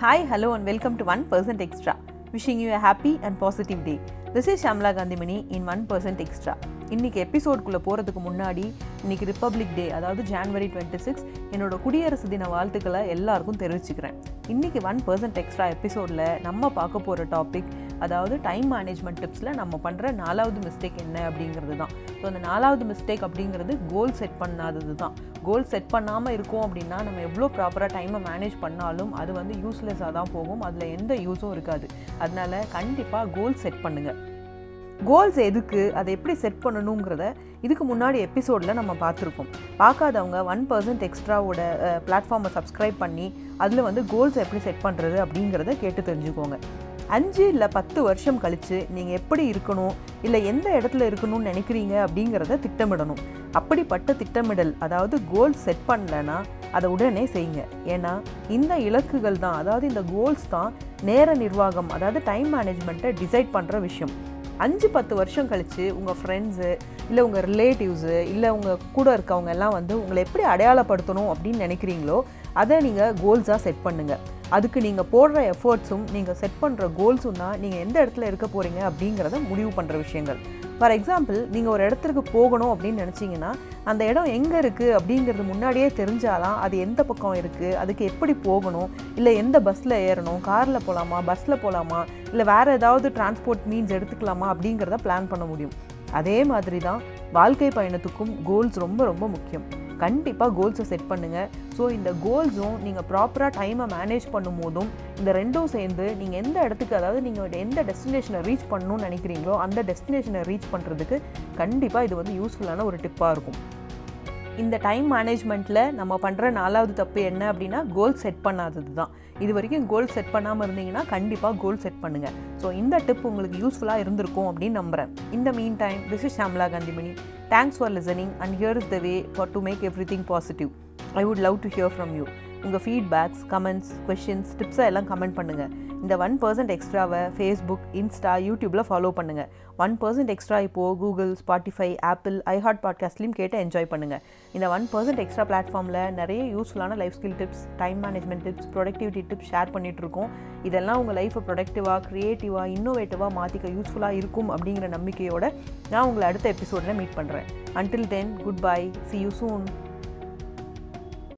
Hi, hello, and welcome to 1% Extra. Wishing you happy and positive day this is Shamla Kanthimani in one percent extra இன்றைக்கி எபிசோட்குள்ளே போகிறதுக்கு முன்னாடி இன்றைக்கி republic டே அதாவது January twenty six என்னோட குடியரசு தின வாழ்த்துக்களை எல்லாருக்கும் தெரிவிச்சுக்கிறேன். இன்றைக்கி ஒன் பர்சன்ட் எக்ஸ்ட்ரா எபிசோடில் நம்ம பார்க்க போகிற டாபிக் அதாவது டைம் மேனேஜ்மெண்ட் டிப்ஸில் நம்ம பண்ணுற நாலாவது மிஸ்டேக் என்ன அப்படிங்கிறது தான் ஸோ அந்த நாலாவது மிஸ்டேக் அப்படிங்கிறது கோல் செட் பண்ணாதது தான் கோல் செட் பண்ணாமல் இருக்கோம் அப்படின்னா நம்ம எவ்வளோ ப்ராப்பராக டைமை மேனேஜ் பண்ணாலும் அது வந்து யூஸ்லெஸ்ஸாக தான் போகும். அதில் எந்த யூஸும் இருக்காது. அதனால கண்டிப்பாக கோல் செட் பண்ணுங்கள் கோல்ஸ் எதுக்கு? அதை எப்படி செட் பண்ணணுங்கிறத இதுக்கு முன்னாடி எபிசோடில் நம்ம பார்த்துருக்கோம் பார்க்காதவங்க ஒன் பர்சன்ட் எக்ஸ்ட்ராவோட பிளாட்ஃபார்மை சப்ஸ்கிரைப் பண்ணி அதில் வந்து கோல்ஸ் எப்படி செட் பண்ணுறது அப்படிங்கிறத கேட்டு தெரிஞ்சுக்கோங்க. அஞ்சு இல்லை பத்து வருஷம் கழித்து நீங்கள் எப்படி இருக்கணும் இல்லை எந்த இடத்துல இருக்கணும்னு நினைக்கிறீங்க அப்படிங்கிறத திட்டமிடணும். அப்படிப்பட்ட திட்டமிடல் அதாவது கோல் செட் பண்ணலன்னா அதை உடனே செய்யுங்க. ஏன்னா இந்த இலக்குகள் தான் அதாவது இந்த கோல்ஸ் தான் நேர நிர்வாகம் அதாவது டைம் மேனேஜ்மெண்ட்டை டிசைட் பண்ணுற விஷயம். அஞ்சு பத்து வருஷம் கழித்து உங்கள் ஃப்ரெண்ட்ஸு இல்லை உங்கள் ரிலேட்டிவ்ஸு இல்லை உங்கள் கூட இருக்கவங்க எல்லாம் வந்து உங்களை எப்படி அடையாளப்படுத்தணும் அப்படின்னு நினைக்கிறீங்களோ அதை நீங்கள் கோல்ஸாக செட் பண்ணுங்கள் அதுக்கு நீங்கள் போடுற எஃபர்ட்ஸும் நீங்கள் செட் பண்ணுற கோல்ஸும் தான் நீங்கள் எந்த இடத்துல இருக்க போகிறீங்க அப்படிங்கிறத முடிவு பண்ணுற விஷயங்கள். ஃபார் எக்ஸாம்பிள் நீங்கள் ஒரு இடத்துக்கு போகணும் அப்படின்னு நினச்சிங்கன்னா அந்த இடம் எங்கே இருக்குது அப்படிங்கிறது முன்னாடியே தெரிஞ்சாலாம் அது எந்த பக்கம் இருக்குது அதுக்கு எப்படி போகணும் இல்லை எந்த பஸ்ஸில் ஏறணும் காரில் போகலாமா பஸ்ஸில் போகலாமா இல்லை வேறு ஏதாவது டிரான்ஸ்போர்ட் மீன்ஸ் எடுத்துக்கலாமா அப்படிங்கிறத பிளான் பண்ண முடியும். அதே மாதிரி தான் வாழ்க்கை பயணத்துக்கும் கோல்ஸ் ரொம்ப ரொம்ப முக்கியம். கண்டிப்பாக கோல்ஸை செட் பண்ணுங்கள் ஸோ இந்த கோல்ஸும் நீங்கள் ப்ராப்பராக டைமை மேனேஜ் பண்ணும் போதும் இந்த ரெண்டும் சேர்ந்து நீங்கள் எந்த இடத்துக்கு அதாவது நீங்கள் எந்த டெஸ்டினேஷனை ரீச் பண்ணணும்னு நினைக்கிறீங்களோ அந்த டெஸ்டினேஷனை ரீச் பண்ணுறதுக்கு கண்டிப்பாக இது வந்து யூஸ்ஃபுல்லான ஒரு டிப்பாக இருக்கும். இந்த டைம் மேனேஜ்மெண்ட்டில் நம்ம பண்ணுற நாலாவது தப்பு என்ன அப்படின்னா கோல் செட் பண்ணாதது தான். இது வரைக்கும் கோல் செட் பண்ணாமல் இருந்தீங்கன்னா கண்டிப்பாக கோல் செட் பண்ணுங்கள் ஸோ இந்த டிப் உங்களுக்கு யூஸ்ஃபுல்லாக இருந்திருக்கும் அப்படின்னு நம்புகிறேன் இந்த meantime this is Shamla Kanthimani thanks for listening and here is the way for to make everything positive I would love to hear from you உங்கள் ஃபீட்பேக்ஸ் கமெண்ட்ஸ் கொஷின்ஸ் டிப்ஸை எல்லாம் கமெண்ட் பண்ணுங்கள் இந்த ஒன் பர்சன்ட் எக்ஸ்ட்ராவை Facebook Insta யூடியூப்பில் follow பண்ணுங்கள் one percent extra இப்போது Google Spotify Apple iHeart பாட்காஸ்ட்லையும் கேட்டு என்ஜாய் பண்ணுங்கள் இந்த ஒன் பர்சன்ட் எக்ஸ்ட்ரா பிளாட்ஃபார்மில் நிறைய யூஸ்ஃபுல்லான life skill tips time management tips productivity tips share பண்ணிகிட்ருக்கோம் இதெல்லாம் உங்கள் லைஃப்பை ப்ரொடக்டிவாக க்ரியேட்டிவாக இன்னோவேட்டிவாக மாற்றிக்க யூஸ்ஃபுல்லாக இருக்கும் அப்படிங்கிற நம்பிக்கையோடு நான் உங்களை அடுத்த எபிசோடில் மீட் பண்ணுறேன் until then goodbye see you soon